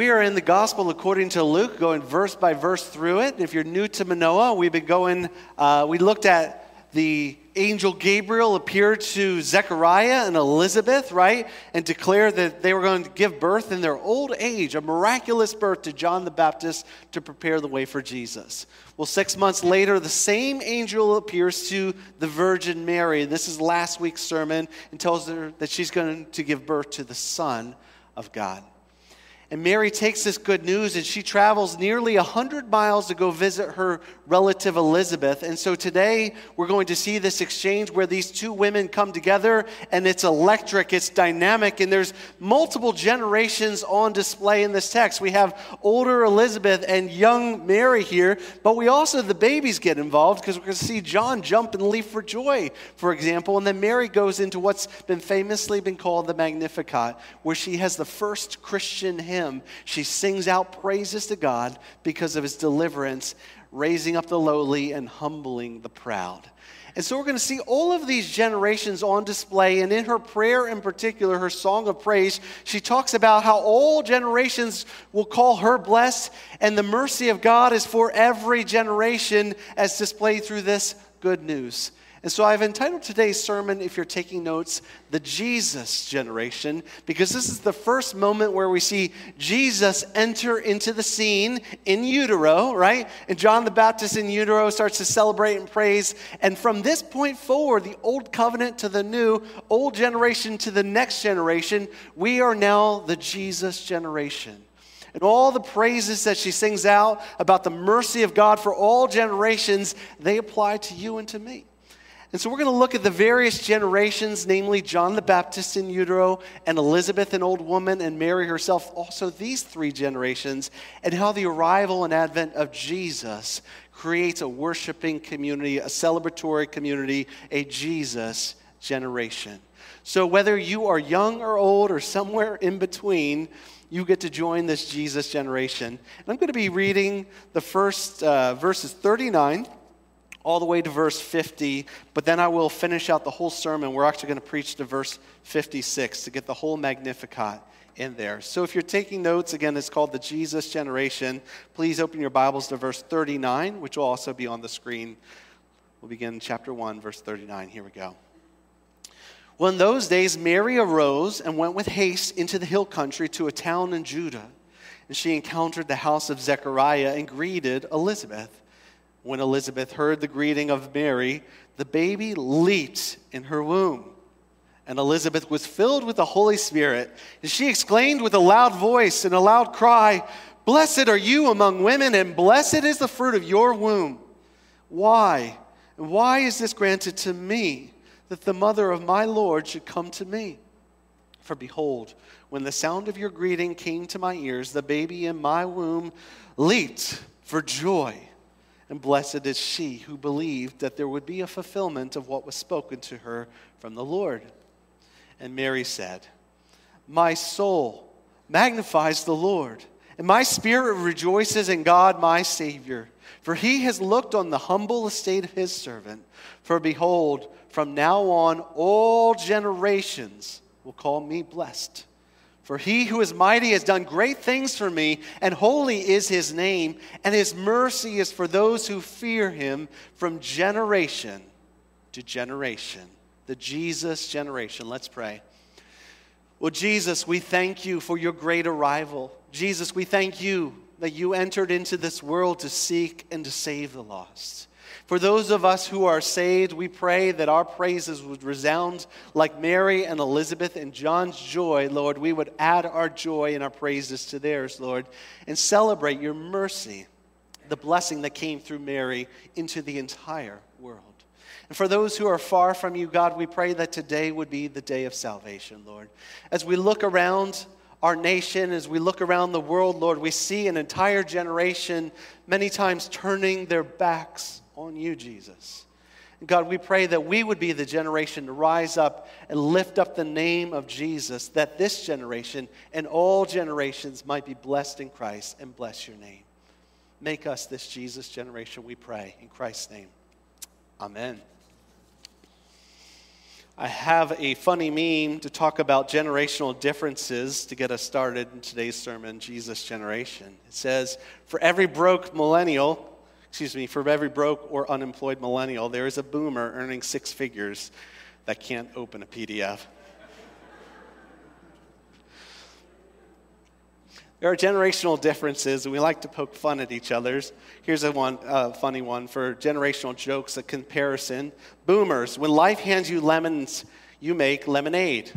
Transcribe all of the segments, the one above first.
We are in the gospel according to Luke, going verse by verse through it. If you're new to Manoa, we've been going, uh, we looked at the angel Gabriel appeared to Zechariah and Elizabeth, right? And declared that they were going to give birth in their old age, a miraculous birth to John the Baptist to prepare the way for Jesus. Well, six months later, the same angel appears to the Virgin Mary. This is last week's sermon and tells her that she's going to give birth to the Son of God. And Mary takes this good news and she travels nearly 100 miles to go visit her relative Elizabeth. And so today we're going to see this exchange where these two women come together and it's electric, it's dynamic, and there's multiple generations on display in this text. We have older Elizabeth and young Mary here, but we also, the babies get involved because we're going to see John jump and leap for joy, for example. And then Mary goes into what's been famously been called the Magnificat, where she has the first Christian hymn She sings out praises to God because of his deliverance, raising up the lowly and humbling the proud. And so we're going to see all of these generations on display. And in her prayer in particular, her song of praise, she talks about how all generations will call her blessed, and the mercy of God is for every generation as displayed through this good news. And so I've entitled today's sermon, if you're taking notes, The Jesus Generation, because this is the first moment where we see Jesus enter into the scene in utero, right? And John the Baptist in utero starts to celebrate and praise. And from this point forward, the old covenant to the new, old generation to the next generation, we are now the Jesus generation. And all the praises that she sings out about the mercy of God for all generations, they apply to you and to me. And so we're going to look at the various generations, namely John the Baptist in utero, and Elizabeth, an old woman, and Mary herself, also these three generations, and how the arrival and advent of Jesus creates a worshiping community, a celebratory community, a Jesus generation. So whether you are young or old or somewhere in between, you get to join this Jesus generation. And I'm going to be reading the first uh, verses 39 all the way to verse 50, but then I will finish out the whole sermon. We're actually going to preach to verse 56 to get the whole Magnificat in there. So if you're taking notes, again, it's called the Jesus generation. Please open your Bibles to verse 39, which will also be on the screen. We'll begin chapter 1, verse 39. Here we go. Well, in those days, Mary arose and went with haste into the hill country to a town in Judah. And she encountered the house of Zechariah and greeted Elizabeth. When Elizabeth heard the greeting of Mary, the baby leaped in her womb. And Elizabeth was filled with the Holy Spirit. And she exclaimed with a loud voice and a loud cry, Blessed are you among women, and blessed is the fruit of your womb. Why? And why is this granted to me, that the mother of my Lord should come to me? For behold, when the sound of your greeting came to my ears, the baby in my womb leaped for joy. And blessed is she who believed that there would be a fulfillment of what was spoken to her from the Lord. And Mary said, My soul magnifies the Lord, and my spirit rejoices in God my Savior, for he has looked on the humble estate of his servant. For behold, from now on all generations will call me blessed. For he who is mighty has done great things for me, and holy is his name, and his mercy is for those who fear him from generation to generation. The Jesus generation. Let's pray. Well, Jesus, we thank you for your great arrival. Jesus, we thank you that you entered into this world to seek and to save the lost. For those of us who are saved, we pray that our praises would resound like Mary and Elizabeth and John's joy, Lord. We would add our joy and our praises to theirs, Lord, and celebrate your mercy, the blessing that came through Mary into the entire world. And for those who are far from you, God, we pray that today would be the day of salvation, Lord. As we look around, our nation, as we look around the world, Lord, we see an entire generation many times turning their backs on you, Jesus. God, we pray that we would be the generation to rise up and lift up the name of Jesus, that this generation and all generations might be blessed in Christ and bless your name. Make us this Jesus generation, we pray. In Christ's name, amen. I have a funny meme to talk about generational differences to get us started in today's sermon, Jesus Generation. It says, For every broke millennial, excuse me, for every broke or unemployed millennial, there is a boomer earning six figures that can't open a PDF. There are generational differences, and we like to poke fun at each other's. Here's a one, uh, funny one for generational jokes, a comparison. Boomers, when life hands you lemons, you make lemonade.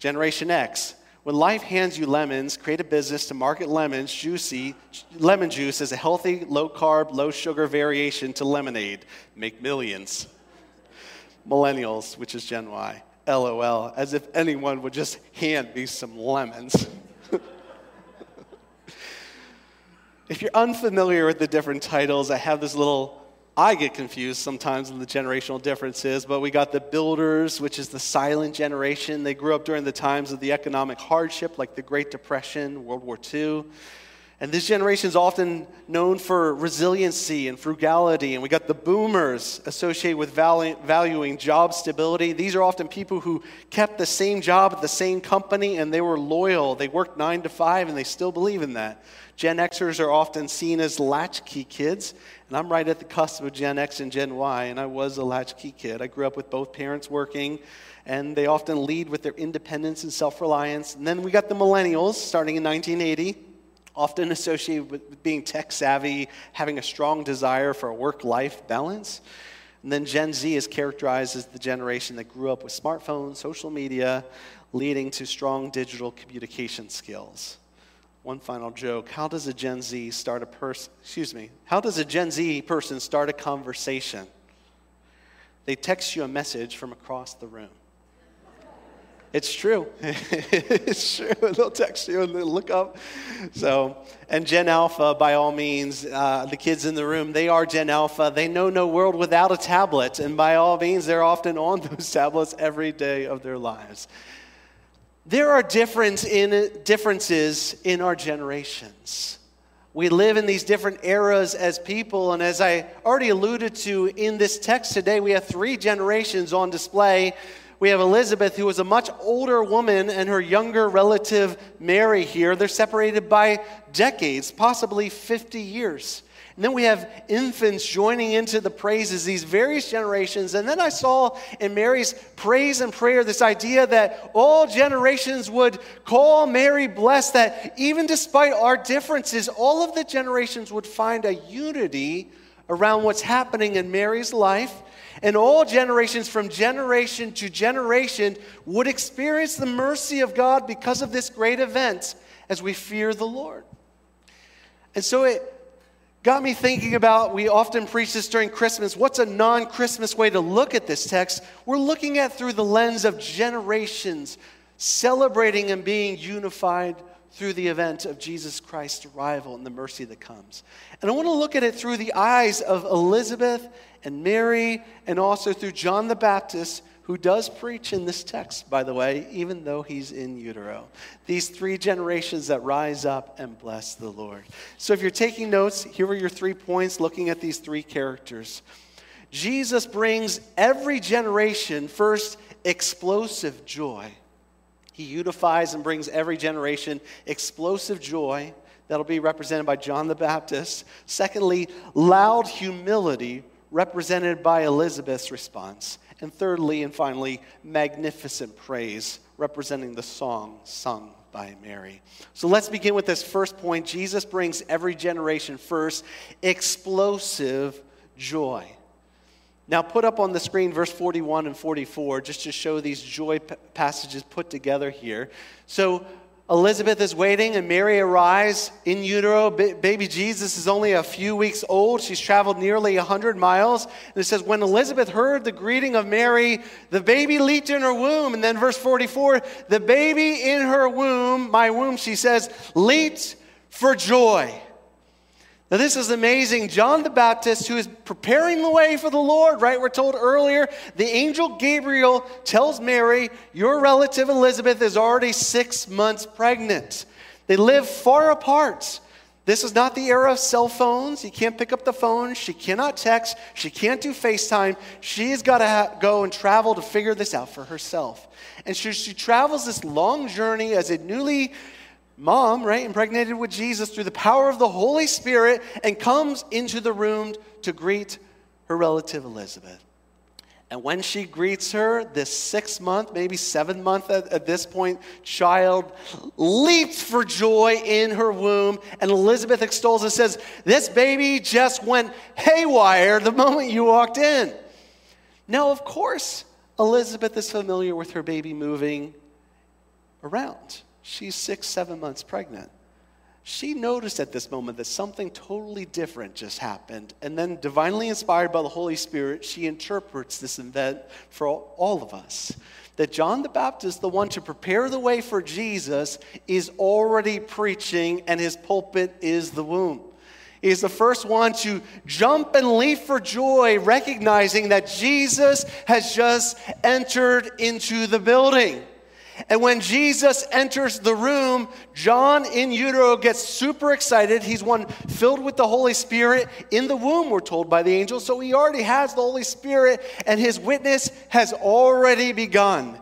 Generation X, when life hands you lemons, create a business to market lemons, juicy, lemon juice as a healthy, low carb, low sugar variation to lemonade. Make millions. Millennials, which is Gen Y, LOL, as if anyone would just hand me some lemons. If you're unfamiliar with the different titles, I have this little, I get confused sometimes in the generational differences, but we got the builders, which is the silent generation. They grew up during the times of the economic hardship, like the Great Depression, World War II. And this generation is often known for resiliency and frugality. And we got the boomers associated with valuing job stability. These are often people who kept the same job at the same company and they were loyal. They worked nine to five and they still believe in that. Gen Xers are often seen as latchkey kids. And I'm right at the cusp of Gen X and Gen Y, and I was a latchkey kid. I grew up with both parents working, and they often lead with their independence and self reliance. And then we got the millennials starting in 1980 often associated with being tech savvy, having a strong desire for a work life balance. And then Gen Z is characterized as the generation that grew up with smartphones, social media, leading to strong digital communication skills. One final joke. How does a Gen Z start a person, excuse me, how does a Gen Z person start a conversation? They text you a message from across the room. It's true. it's true. They'll text you and they'll look up. So, and Gen Alpha, by all means, uh, the kids in the room, they are Gen Alpha. They know no world without a tablet. And by all means, they're often on those tablets every day of their lives. There are difference in, differences in our generations. We live in these different eras as people, and as I already alluded to in this text today, we have three generations on display we have Elizabeth, who was a much older woman, and her younger relative, Mary, here. They're separated by decades, possibly 50 years. And then we have infants joining into the praises, these various generations. And then I saw in Mary's praise and prayer this idea that all generations would call Mary blessed, that even despite our differences, all of the generations would find a unity around what's happening in Mary's life and all generations from generation to generation would experience the mercy of God because of this great event as we fear the Lord. And so it got me thinking about we often preach this during Christmas. What's a non Christmas way to look at this text? We're looking at through the lens of generations, celebrating and being unified through the event of Jesus Christ's arrival and the mercy that comes. And I want to look at it through the eyes of Elizabeth and Mary and also through John the Baptist, who does preach in this text, by the way, even though he's in utero. These three generations that rise up and bless the Lord. So if you're taking notes, here are your three points looking at these three characters. Jesus brings every generation first explosive joy. He unifies and brings every generation explosive joy that'll be represented by John the Baptist. Secondly, loud humility represented by Elizabeth's response. And thirdly and finally, magnificent praise representing the song sung by Mary. So let's begin with this first point. Jesus brings every generation first explosive joy. Now, put up on the screen verse 41 and 44 just to show these joy passages put together here. So, Elizabeth is waiting, and Mary arrives in utero. baby Jesus is only a few weeks old. She's traveled nearly 100 miles. And it says, When Elizabeth heard the greeting of Mary, the baby leaped in her womb. And then, verse 44, the baby in her womb, my womb, she says, leaped for joy. Now, this is amazing. John the Baptist, who is preparing the way for the Lord, right? We're told earlier, the angel Gabriel tells Mary, Your relative Elizabeth is already six months pregnant. They live far apart. This is not the era of cell phones. You can't pick up the phone. She cannot text. She can't do FaceTime. She's got to ha- go and travel to figure this out for herself. And she, she travels this long journey as a newly mom, right, impregnated with Jesus through the power of the Holy Spirit and comes into the room to greet her relative Elizabeth. And when she greets her, this six month, maybe seven month at, at, this point, child leaps for joy in her womb. And Elizabeth extols and says, This baby just went haywire the moment you walked in. Now, of course, Elizabeth is familiar with her baby moving around. She's six, seven months pregnant. She noticed at this moment that something totally different just happened. And then, divinely inspired by the Holy Spirit, she interprets this event for all of us. That John the Baptist, the one to prepare the way for Jesus, is already preaching, and his pulpit is the womb. He's the first one to jump and leap for joy, recognizing that Jesus has just entered into the building. And when Jesus enters the room, John in utero gets super excited. He's one filled with the Holy Spirit in the womb, we're told by the angel. So he already has the Holy Spirit, and his witness has already begun.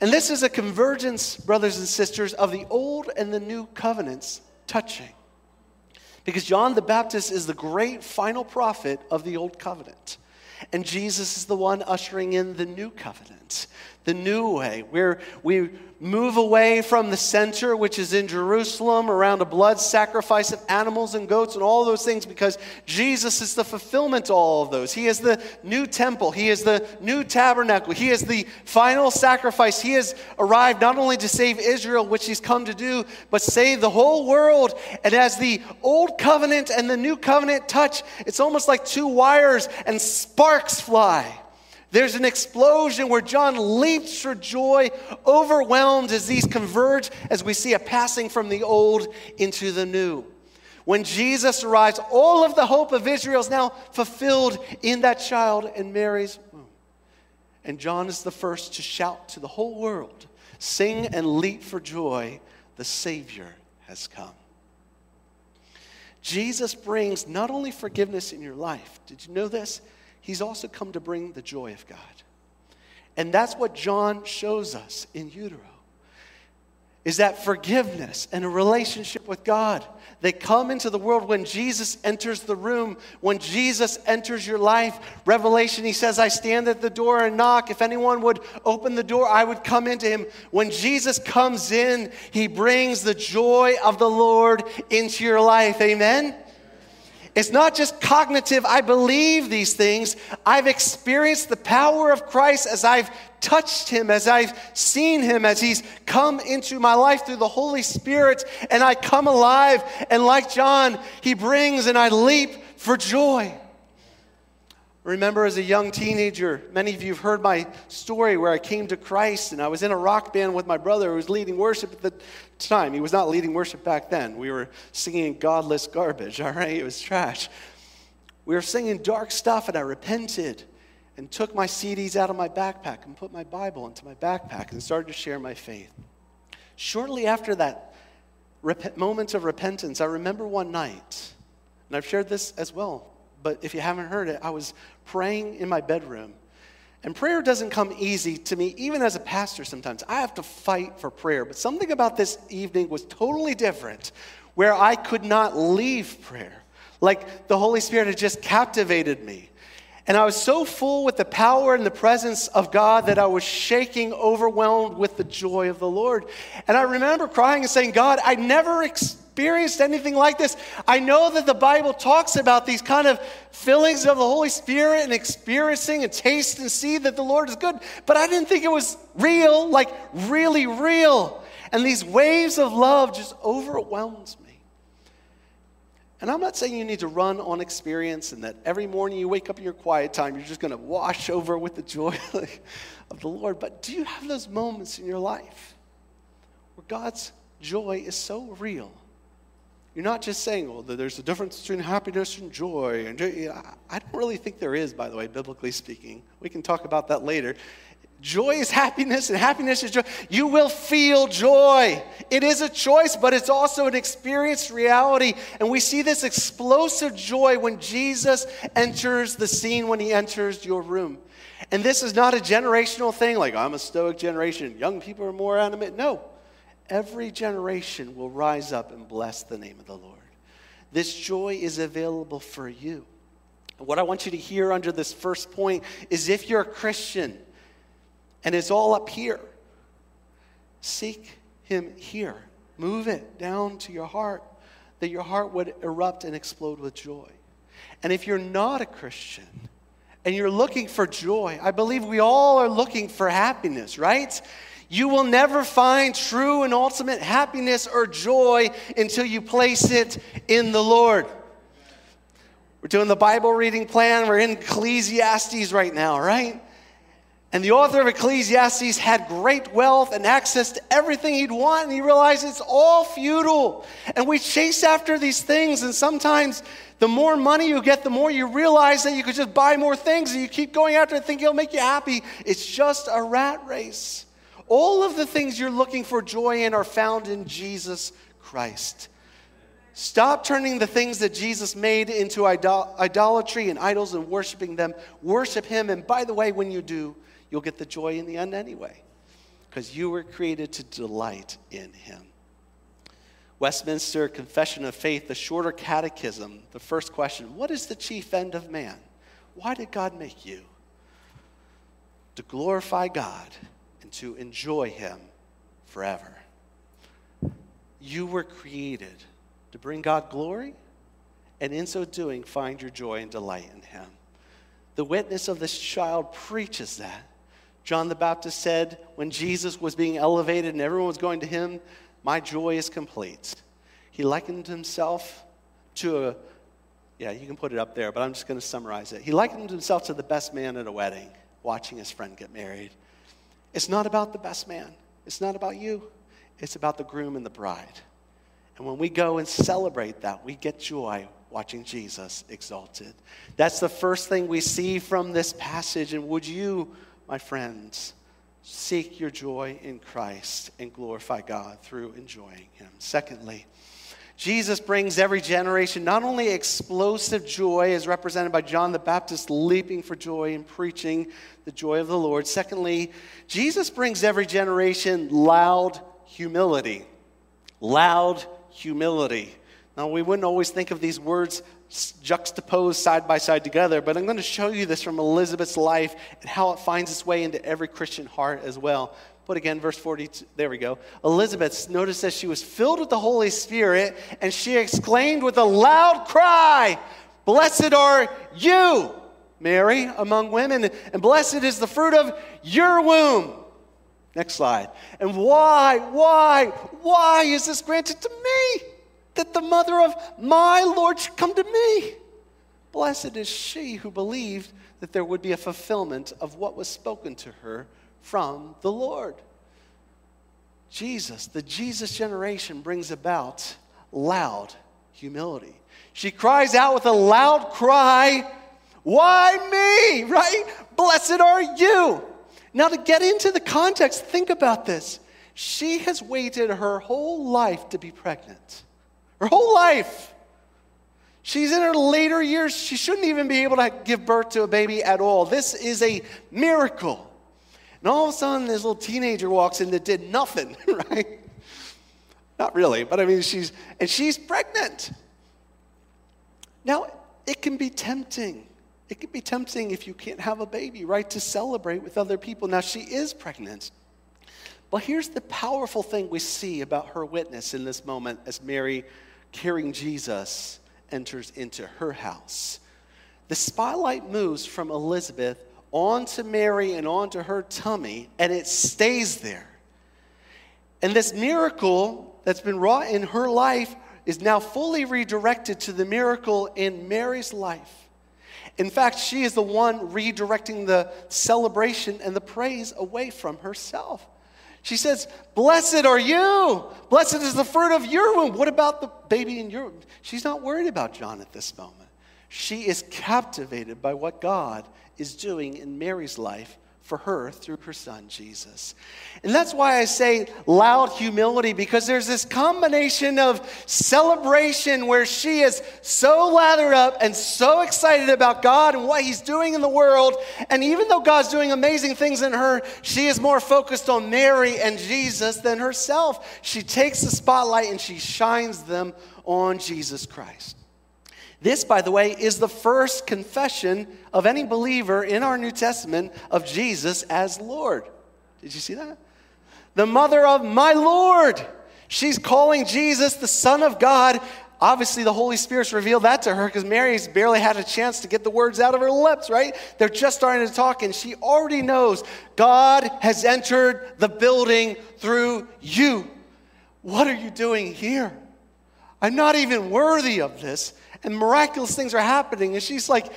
And this is a convergence, brothers and sisters, of the old and the new covenants touching. Because John the Baptist is the great final prophet of the old covenant. And Jesus is the one ushering in the new covenant the new way, where we move away from the center, which is in Jerusalem, around a blood sacrifice of animals and goats and all those things, because Jesus is the fulfillment of all of those. He is the new temple, He is the new tabernacle, He is the final sacrifice. He has arrived not only to save Israel, which He's come to do, but save the whole world. And as the old covenant and the new covenant touch, it's almost like two wires and sparks fly. There's an explosion where John leaps for joy, overwhelmed as these converge, as we see a passing from the old into the new. When Jesus arrives, all of the hope of Israel is now fulfilled in that child in Mary's womb. And John is the first to shout to the whole world sing and leap for joy, the Savior has come. Jesus brings not only forgiveness in your life, did you know this? He's also come to bring the joy of God. And that's what John shows us in utero. Is that forgiveness and a relationship with God. They come into the world when Jesus enters the room, when Jesus enters your life. Revelation, he says, I stand at the door and knock. If anyone would open the door, I would come into him. When Jesus comes in, he brings the joy of the Lord into your life. Amen? It's not just cognitive, I believe these things. I've experienced the power of Christ as I've touched him, as I've seen him, as he's come into my life through the Holy Spirit, and I come alive. And like John, he brings and I leap for joy remember as a young teenager, many of you have heard my story where I came to Christ and I was in a rock band with my brother who was leading worship at the time. He was not leading worship back then. We were singing godless garbage, all right? It was trash. We were singing dark stuff and I repented and took my CDs out of my backpack and put my Bible into my backpack and started to share my faith. Shortly after that rep- moment of repentance, I remember one night, and I've shared this as well but if you haven't heard it, I was praying in my bedroom. And prayer doesn't come easy to me, even as a pastor sometimes. I have to fight for prayer. But something about this evening was totally different, where I could not leave prayer. Like the Holy Spirit had just captivated me. And I was so full with the power and the presence of God that I was shaking, overwhelmed with the joy of the Lord. And I remember crying and saying, God, I never experienced experienced anything like this. I know that the Bible talks about these kind of fillings of the Holy Spirit and experiencing and taste and see that the Lord is good, but I didn't think it was real, like really real. And these waves of love just overwhelms me. And I'm not saying you need to run on experience and that every morning you wake up in your quiet time, you're just going to wash over with the joy of the Lord. But do you have those moments in your life where God's joy is so real you're not just saying, oh, well, there's a difference between happiness and joy. And I don't really think there is, by the way, biblically speaking. We can talk about that later. Joy is happiness, and happiness is joy. You will feel joy. It is a choice, but it's also an experienced reality. And we see this explosive joy when Jesus enters the scene, when he enters your room. And this is not a generational thing like I'm a stoic generation, young people are more animate. No, every generation will rise up and bless the name of the Lord. This joy is available for you. What I want you to hear under this first point is if you're a Christian, and it's all up here. Seek Him here. Move it down to your heart, that your heart would erupt and explode with joy. And if you're not a Christian and you're looking for joy, I believe we all are looking for happiness, right? You will never find true and ultimate happiness or joy until you place it in the Lord. We're doing the Bible reading plan. We're in Ecclesiastes right now, right? And the author of Ecclesiastes had great wealth and access to everything he'd want, and he realized it's all futile. And we chase after these things, and sometimes the more money you get, the more you realize that you could just buy more things, and you keep going after it thinking it'll make you happy. It's just a rat race. All of the things you're looking for joy in are found in Jesus Christ. Stop turning the things that Jesus made into idol- idolatry and idols and worshiping them. Worship Him. And by the way, when you do, you'll get the joy in the end anyway, because you were created to delight in Him. Westminster Confession of Faith, the shorter catechism, the first question What is the chief end of man? Why did God make you? To glorify God and to enjoy Him forever. You were created to bring God glory, and in so doing, find your joy and delight in Him. The witness of this child preaches that. John the Baptist said when Jesus was being elevated and everyone was going to him, My joy is complete. He likened himself to a, yeah, you can put it up there, but I'm just going to summarize it. He likened himself to the best man at a wedding, watching his friend get married. It's not about the best man, it's not about you, it's about the groom and the bride. And when we go and celebrate that, we get joy watching Jesus exalted. That's the first thing we see from this passage. And would you? my friends, seek your joy in Christ and glorify God through enjoying Him. Secondly, Jesus brings every generation not only explosive joy, as represented by John the Baptist leaping for joy and preaching the joy of the Lord. Secondly, Jesus brings every generation loud humility. Loud humility. Now, we wouldn't always think of these words juxtaposed side by side together, but I'm going to show you this from Elizabeth's life and how it finds its way into every Christian heart as well. Put again, verse 42. There we go. Elizabeth, notice that she was filled with the Holy Spirit and she exclaimed with a loud cry, Blessed are you, Mary, among women, and blessed is the fruit of your womb. Next slide. And why, why, why is this granted to me? that the mother of my Lord should come to me. Blessed is she who believed that there would be a fulfillment of what was spoken to her from the Lord. Jesus, the Jesus generation, brings about loud humility. She cries out with a loud cry, Why me? Right? Blessed are you. Now, to get into the context, think about this. She has waited her whole life to be pregnant her whole life. She's in her later years. She shouldn't even be able to give birth to a baby at all. This is a miracle. And all of a sudden, this little teenager walks in that did nothing, right? Not really, but I mean, she's, and she's pregnant. Now, it can be tempting. It can be tempting if you can't have a baby, right, to celebrate with other people. Now, she is pregnant. But here's the powerful thing we see about her witness in this moment as Mary carrying Jesus enters into her house. The spotlight moves from Elizabeth onto Mary and onto her tummy, and it stays there. And this miracle that's been wrought in her life is now fully redirected to the miracle in Mary's life. In fact, she is the one redirecting the celebration and the praise away from herself. She says, Blessed are you. Blessed is the fruit of your womb. What about the baby in your womb? She's not worried about John at this moment. She is captivated by what God is doing in Mary's life for her through her son Jesus. And that's why I say loud humility because there's this combination of celebration where she is so lathered up and so excited about God and what he's doing in the world. And even though God's doing amazing things in her, she is more focused on Mary and Jesus than herself. She takes the spotlight and she shines them on Jesus Christ. This, by the way, is the first confession of any believer in our New Testament of Jesus as Lord. Did you see that? The mother of my Lord. She's calling Jesus the Son of God. Obviously, the Holy Spirit's revealed that to her because Mary's barely had a chance to get the words out of her lips, right? They're just starting to talk, and she already knows God has entered the building through you. What are you doing here? I'm not even worthy of this and miraculous things are happening. And she's like,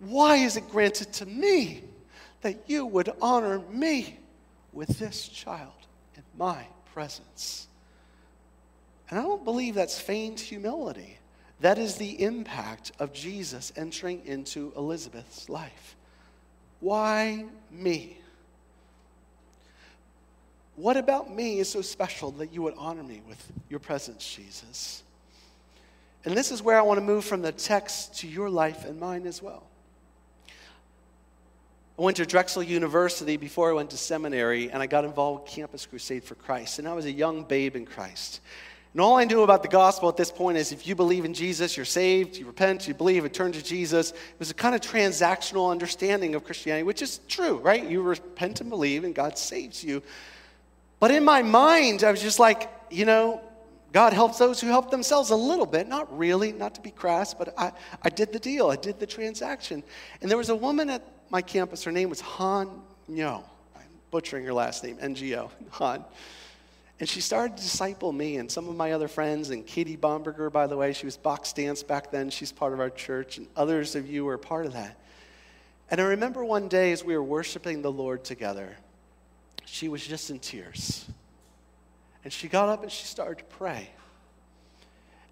Why is it granted to me that you would honor me with this child in my presence? And I don't believe that's feigned humility. That is the impact of Jesus entering into Elizabeth's life. Why me? What about me is so special that you would honor me with your presence, Jesus? And this is where I want to move from the text to your life and mine as well. I went to Drexel University before I went to seminary, and I got involved with Campus Crusade for Christ. And I was a young babe in Christ. And all I knew about the gospel at this point is if you believe in Jesus, you're saved, you repent, you believe, and turn to Jesus. It was a kind of transactional understanding of Christianity, which is true, right? You repent and believe, and God saves you. But in my mind, I was just like, you know, God helps those who help themselves a little bit, not really, not to be crass, but I, I did the deal, I did the transaction. And there was a woman at my campus, her name was Han Nyo. I'm butchering her last name, NGO, Han. And she started to disciple me and some of my other friends, and Katie Bomberger, by the way, she was box dance back then. She's part of our church, and others of you were part of that. And I remember one day as we were worshiping the Lord together, she was just in tears. And she got up and she started to pray.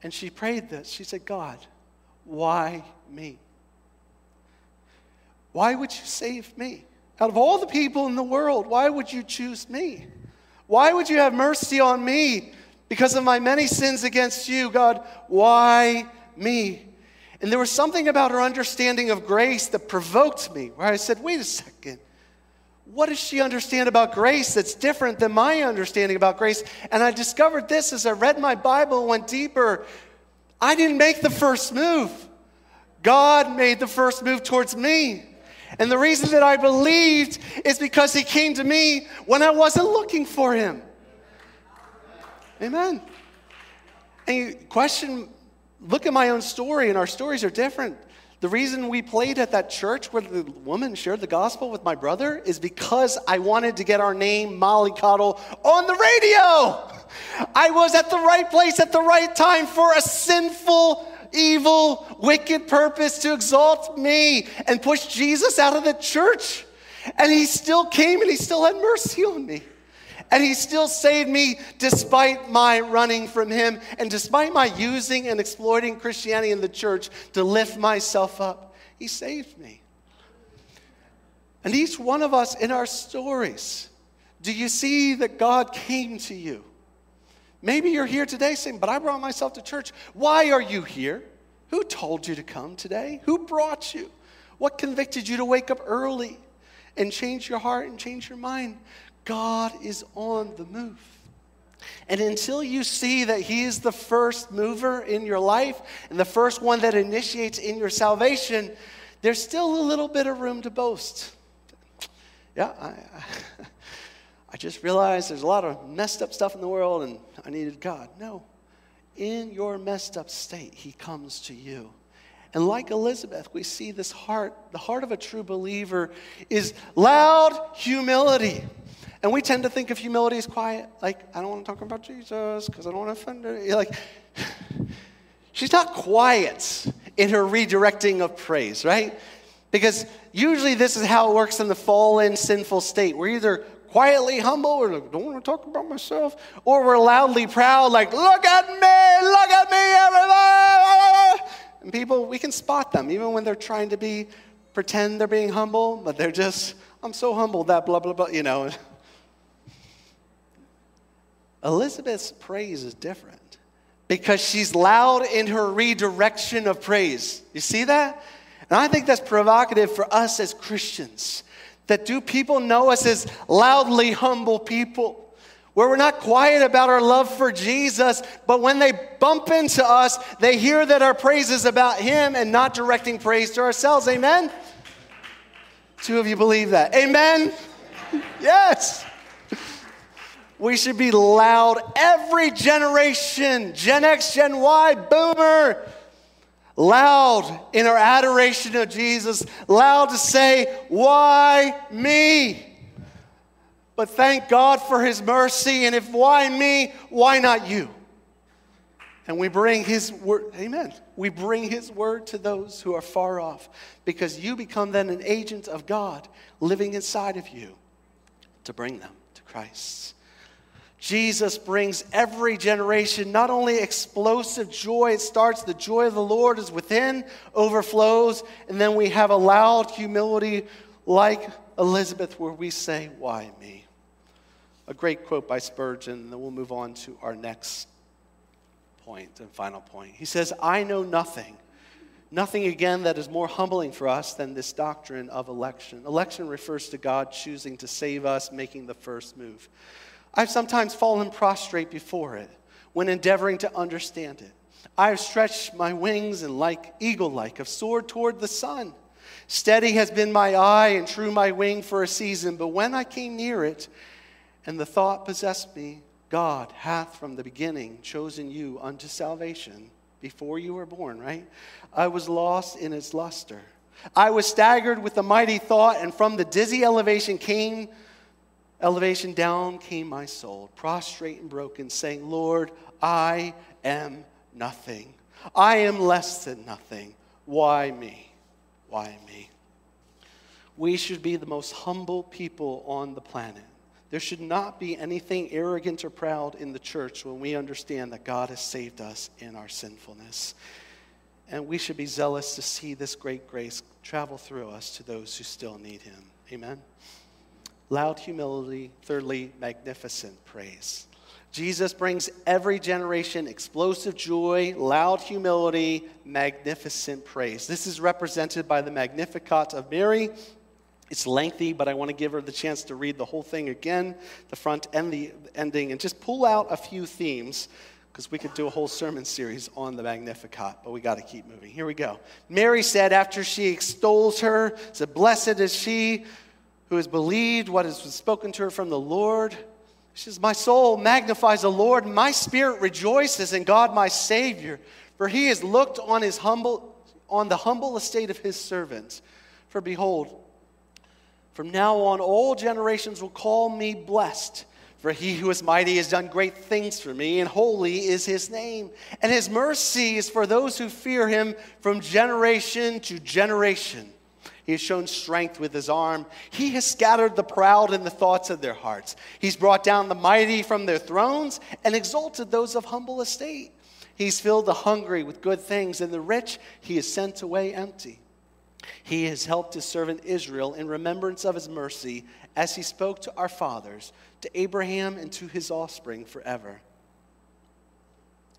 And she prayed this. She said, God, why me? Why would you save me? Out of all the people in the world, why would you choose me? Why would you have mercy on me because of my many sins against you, God? Why me? And there was something about her understanding of grace that provoked me, where I said, wait a second what does she understand about grace that's different than my understanding about grace? And I discovered this as I read my Bible went deeper. I didn't make the first move, God made the first move towards me. And the reason that I believed is because He came to me when I wasn't looking for Him. Amen. And you question, look at my own story, and our stories are different. The reason we played at that church where the woman shared the gospel with my brother is because I wanted to get our name, Molly Mollycoddle, on the radio. I was at the right place at the right time for a sinful, evil, wicked purpose to exalt me and push Jesus out of the church. And he still came and he still had mercy on me. And he still saved me despite my running from him and despite my using and exploiting Christianity in the church to lift myself up. He saved me. And each one of us in our stories, do you see that God came to you? Maybe you're here today saying, But I brought myself to church. Why are you here? Who told you to come today? Who brought you? What convicted you to wake up early and change your heart and change your mind? God is on the move. And until you see that He is the first mover in your life and the first one that initiates in your salvation, there's still a little bit of room to boast. Yeah, I, I just realized there's a lot of messed up stuff in the world and I needed God. No. In your messed up state, He comes to you. And like Elizabeth, we see this heart, the heart of a true believer is loud humility. And we tend to think of humility as quiet. Like, I don't want to talk about Jesus because I don't want to offend her. You're like, she's not quiet in her redirecting of praise, right? Because usually this is how it works in the fallen, sinful state. We're either quietly humble or like, don't want to talk about myself, or we're loudly proud, like, look at me, look at me, everybody. And people, we can spot them even when they're trying to be, pretend they're being humble, but they're just I'm so humble that blah, blah, blah, you know. Elizabeth's praise is different because she's loud in her redirection of praise. You see that? And I think that's provocative for us as Christians. That do people know us as loudly humble people? Where we're not quiet about our love for Jesus, but when they bump into us, they hear that our praise is about Him and not directing praise to ourselves. Amen? Two of you believe that. Amen? Yes. We should be loud. Every generation, Gen X, Gen Y, Boomer, loud in our adoration of Jesus, loud to say, Why me? But thank God for his mercy. And if why me, why not you? And we bring his word, amen. We bring his word to those who are far off because you become then an agent of God living inside of you to bring them to Christ. Jesus brings every generation not only explosive joy, it starts, the joy of the Lord is within, overflows, and then we have a loud humility like Elizabeth where we say, Why me? A great quote by Spurgeon, and then we'll move on to our next point and final point. He says, I know nothing. Nothing again that is more humbling for us than this doctrine of election. Election refers to God choosing to save us, making the first move. I've sometimes fallen prostrate before it when endeavoring to understand it. I have stretched my wings and, like eagle like, have soared toward the sun. Steady has been my eye and true my wing for a season, but when I came near it, and the thought possessed me, God hath from the beginning chosen you unto salvation before you were born, right? I was lost in its luster. I was staggered with the mighty thought, and from the dizzy elevation came elevation down came my soul, prostrate and broken, saying, Lord, I am nothing. I am less than nothing. Why me? Why me? We should be the most humble people on the planet. There should not be anything arrogant or proud in the church when we understand that God has saved us in our sinfulness. And we should be zealous to see this great grace travel through us to those who still need Him. Amen loud humility, thirdly, magnificent praise. Jesus brings every generation explosive joy, loud humility, magnificent praise. This is represented by the Magnificat of Mary. It's lengthy, but I want to give her the chance to read the whole thing again, the front and the ending, and just pull out a few themes because we could do a whole sermon series on the Magnificat, but we got to keep moving. Here we go. Mary said, after she extols her, said, Blessed is she who has believed what has been spoken to her from the Lord. She says, My soul magnifies the Lord, my spirit rejoices in God my Savior, for he has looked on his humble on the humble estate of his servants. For behold, from now on all generations will call me blessed. For he who is mighty has done great things for me, and holy is his name. And his mercy is for those who fear him from generation to generation. He has shown strength with his arm. He has scattered the proud in the thoughts of their hearts. He's brought down the mighty from their thrones and exalted those of humble estate. He's filled the hungry with good things, and the rich he has sent away empty. He has helped his servant Israel in remembrance of his mercy, as he spoke to our fathers, to Abraham, and to his offspring forever.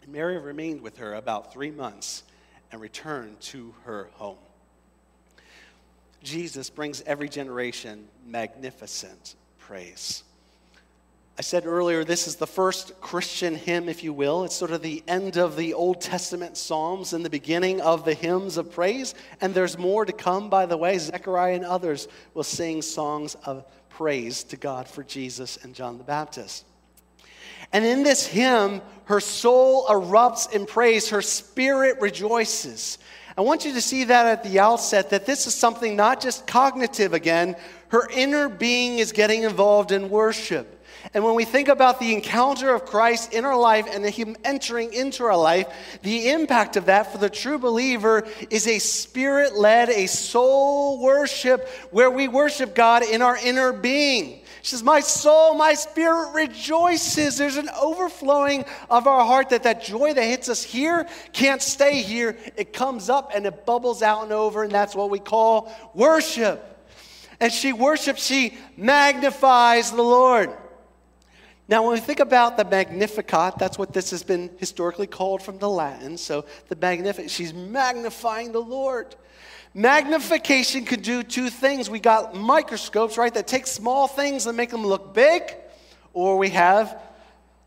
And Mary remained with her about three months and returned to her home. Jesus brings every generation magnificent praise. I said earlier, this is the first Christian hymn, if you will. It's sort of the end of the Old Testament Psalms and the beginning of the hymns of praise. And there's more to come, by the way. Zechariah and others will sing songs of praise to God for Jesus and John the Baptist. And in this hymn, her soul erupts in praise, her spirit rejoices. I want you to see that at the outset that this is something not just cognitive again, her inner being is getting involved in worship. And when we think about the encounter of Christ in our life and Him entering into our life, the impact of that for the true believer is a spirit led, a soul worship where we worship God in our inner being. She says, My soul, my spirit rejoices. There's an overflowing of our heart that that joy that hits us here can't stay here. It comes up and it bubbles out and over, and that's what we call worship. and she worships, she magnifies the Lord. Now, when we think about the Magnificat, that's what this has been historically called from the Latin. So, the Magnificat, she's magnifying the Lord. Magnification could do two things. We got microscopes, right, that take small things and make them look big, or we have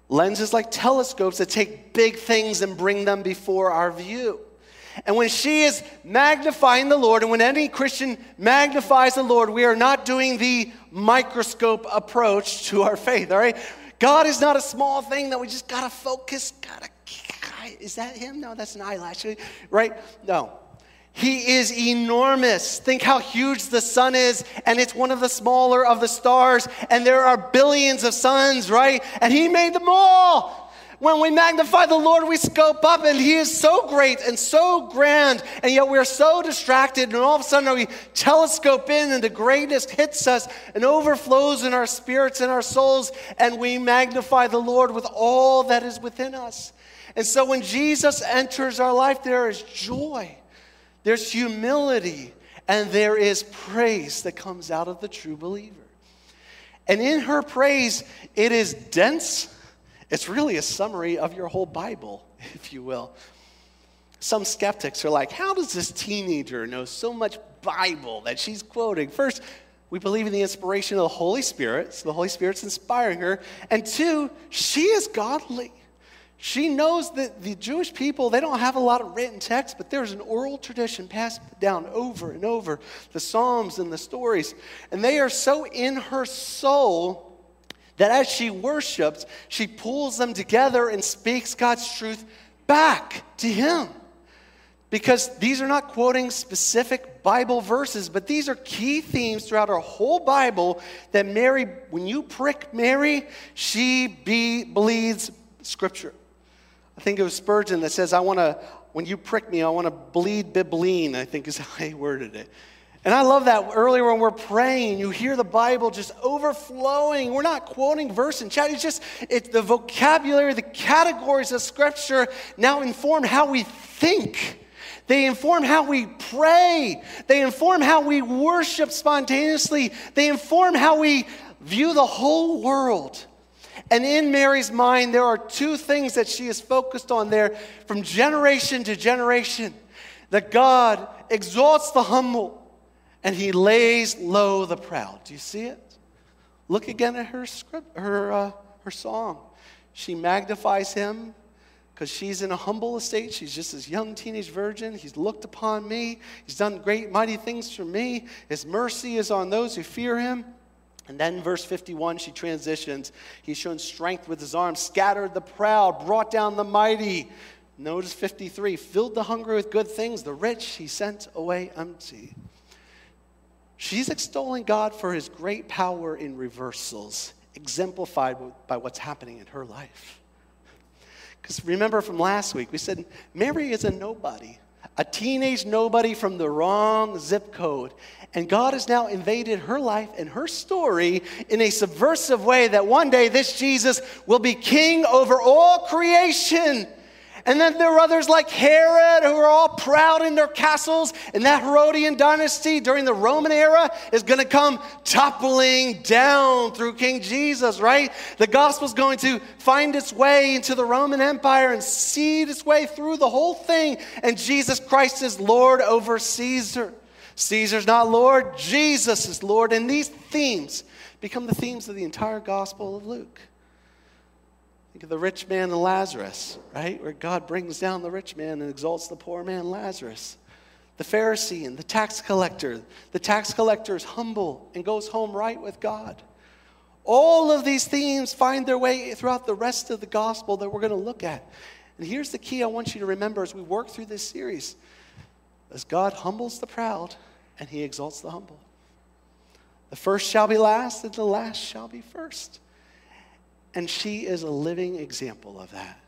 lenses like telescopes that take big things and bring them before our view. And when she is magnifying the Lord, and when any Christian magnifies the Lord, we are not doing the microscope approach to our faith, all right? God is not a small thing that we just gotta focus, gotta, is that him? No, that's an eyelash, right? No. He is enormous. Think how huge the sun is, and it's one of the smaller of the stars, and there are billions of suns, right? And He made them all. When we magnify the Lord, we scope up, and He is so great and so grand, and yet we're so distracted, and all of a sudden we telescope in, and the greatness hits us and overflows in our spirits and our souls, and we magnify the Lord with all that is within us. And so when Jesus enters our life, there is joy, there's humility, and there is praise that comes out of the true believer. And in her praise, it is dense it's really a summary of your whole Bible, if you will. Some skeptics are like, how does this teenager know so much Bible that she's quoting? First, we believe in the inspiration of the Holy Spirit, so the Holy Spirit's inspiring her. And two, she is godly. She knows that the Jewish people, they don't have a lot of written text, but there's an oral tradition passed down over and over the Psalms and the stories. And they are so in her soul that as she worships, she pulls them together and speaks God's truth back to him. Because these are not quoting specific Bible verses, but these are key themes throughout our whole Bible that Mary, when you prick Mary, she be, believes Scripture. I think it was Spurgeon that says, I want to, when you prick me, I want to bleed bibline, I think is how he worded it. And I love that earlier when we're praying, you hear the Bible just overflowing. We're not quoting verse and chat. It's just it's the vocabulary, the categories of Scripture now inform how we think. They inform how we pray. They inform how we worship spontaneously. They inform how we view the whole world. And in Mary's mind, there are two things that she is focused on there from generation to generation that God exalts the humble and he lays low the proud. Do you see it? Look again at her script, her, uh, her song. She magnifies him because she's in a humble estate. She's just this young teenage virgin. He's looked upon me. He's done great, mighty things for me. His mercy is on those who fear him. And then, verse 51, she transitions. He's shown strength with his arms, scattered the proud, brought down the mighty. Notice 53 filled the hungry with good things, the rich he sent away empty. She's extolling God for his great power in reversals, exemplified by what's happening in her life. Because remember from last week, we said Mary is a nobody, a teenage nobody from the wrong zip code. And God has now invaded her life and her story in a subversive way that one day this Jesus will be king over all creation. And then there are others like Herod who are all proud in their castles. And that Herodian dynasty during the Roman era is going to come toppling down through King Jesus, right? The gospel is going to find its way into the Roman Empire and seed its way through the whole thing. And Jesus Christ is Lord over Caesar. Caesar's not Lord, Jesus is Lord. And these themes become the themes of the entire Gospel of Luke. Think of the rich man and Lazarus, right? Where God brings down the rich man and exalts the poor man, Lazarus. The Pharisee and the tax collector. The tax collector is humble and goes home right with God. All of these themes find their way throughout the rest of the gospel that we're going to look at. And here's the key I want you to remember as we work through this series as God humbles the proud and he exalts the humble. The first shall be last, and the last shall be first. And she is a living example of that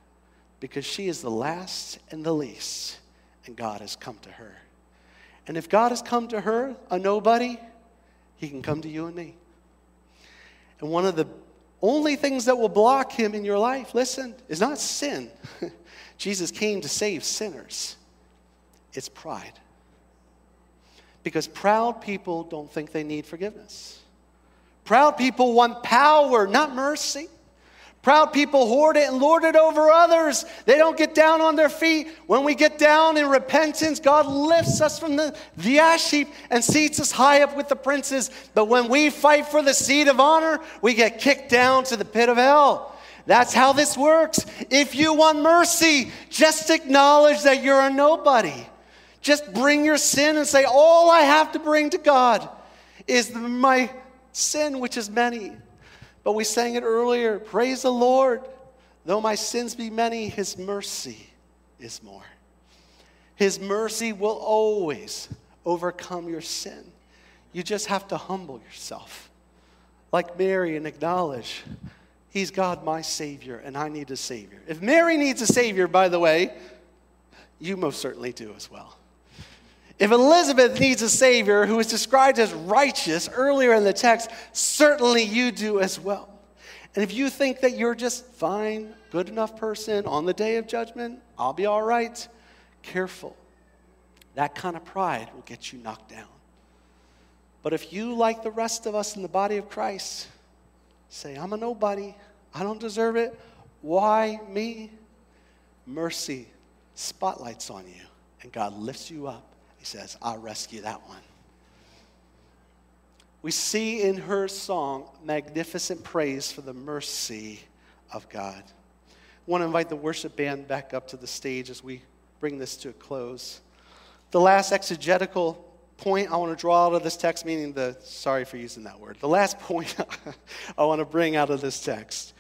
because she is the last and the least, and God has come to her. And if God has come to her, a nobody, he can come to you and me. And one of the only things that will block him in your life, listen, is not sin. Jesus came to save sinners, it's pride. Because proud people don't think they need forgiveness. Proud people want power, not mercy. Proud people hoard it and lord it over others. They don't get down on their feet. When we get down in repentance, God lifts us from the, the ash heap and seats us high up with the princes. But when we fight for the seat of honor, we get kicked down to the pit of hell. That's how this works. If you want mercy, just acknowledge that you're a nobody. Just bring your sin and say, All I have to bring to God is my sin, which is many. But we sang it earlier Praise the Lord. Though my sins be many, his mercy is more. His mercy will always overcome your sin. You just have to humble yourself, like Mary, and acknowledge He's God, my Savior, and I need a Savior. If Mary needs a Savior, by the way, you most certainly do as well. If Elizabeth needs a Savior who is described as righteous earlier in the text, certainly you do as well. And if you think that you're just fine, good enough person on the day of judgment, I'll be all right, careful. That kind of pride will get you knocked down. But if you, like the rest of us in the body of Christ, say, I'm a nobody, I don't deserve it, why me? Mercy spotlights on you, and God lifts you up says, I'll rescue that one. We see in her song magnificent praise for the mercy of God. I want to invite the worship band back up to the stage as we bring this to a close. The last exegetical point I want to draw out of this text, meaning the, sorry for using that word, the last point I want to bring out of this text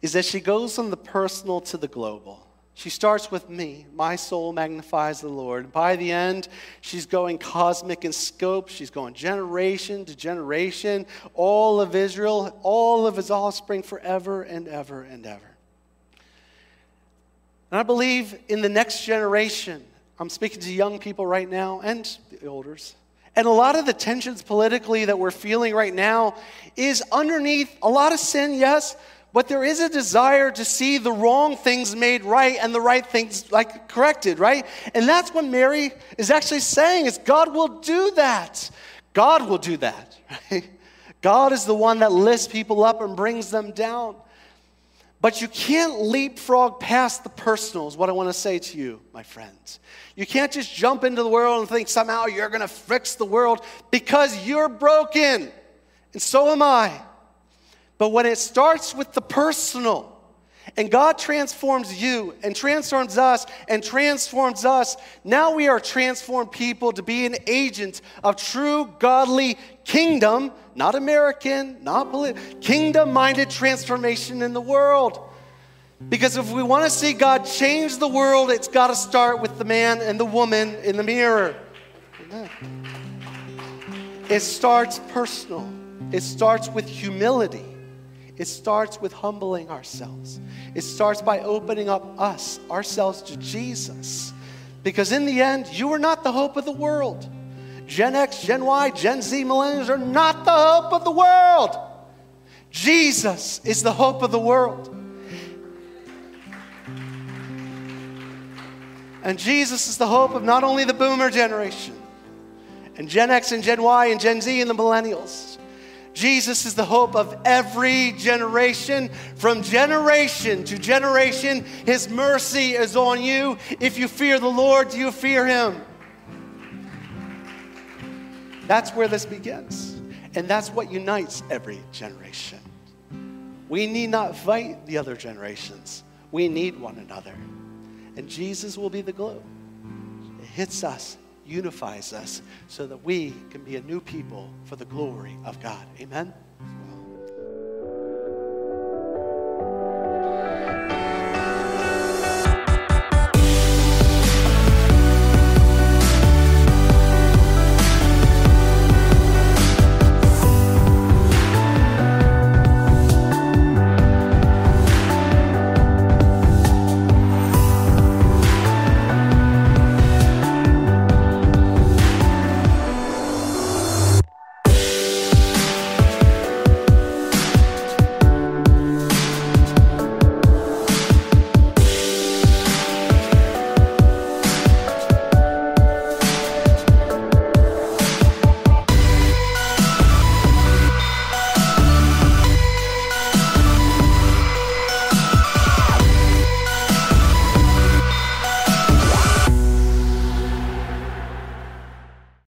is that she goes from the personal to the global. She starts with me. My soul magnifies the Lord. By the end, she's going cosmic in scope. She's going generation to generation, all of Israel, all of his offspring forever and ever and ever. And I believe in the next generation, I'm speaking to young people right now and the elders. And a lot of the tensions politically that we're feeling right now is underneath a lot of sin, yes, but there is a desire to see the wrong things made right and the right things like corrected, right? And that's what Mary is actually saying is God will do that. God will do that, right? God is the one that lifts people up and brings them down. But you can't leapfrog past the personal, is what I want to say to you, my friends. You can't just jump into the world and think somehow you're going to fix the world because you're broken. And so am I. But when it starts with the personal, and God transforms you and transforms us and transforms us. Now we are transformed people to be an agent of true godly kingdom, not American, not political, kingdom minded transformation in the world. Because if we want to see God change the world, it's got to start with the man and the woman in the mirror. It starts personal, it starts with humility. It starts with humbling ourselves. It starts by opening up us, ourselves to Jesus. Because in the end, you are not the hope of the world. Gen X, Gen Y, Gen Z, millennials are not the hope of the world. Jesus is the hope of the world. And Jesus is the hope of not only the boomer generation, and Gen X and Gen Y and Gen Z and the millennials, Jesus is the hope of every generation. From generation to generation, His mercy is on you. If you fear the Lord, do you fear Him? That's where this begins. And that's what unites every generation. We need not fight the other generations, we need one another. And Jesus will be the glue. It hits us unifies us so that we can be a new people for the glory of God. Amen.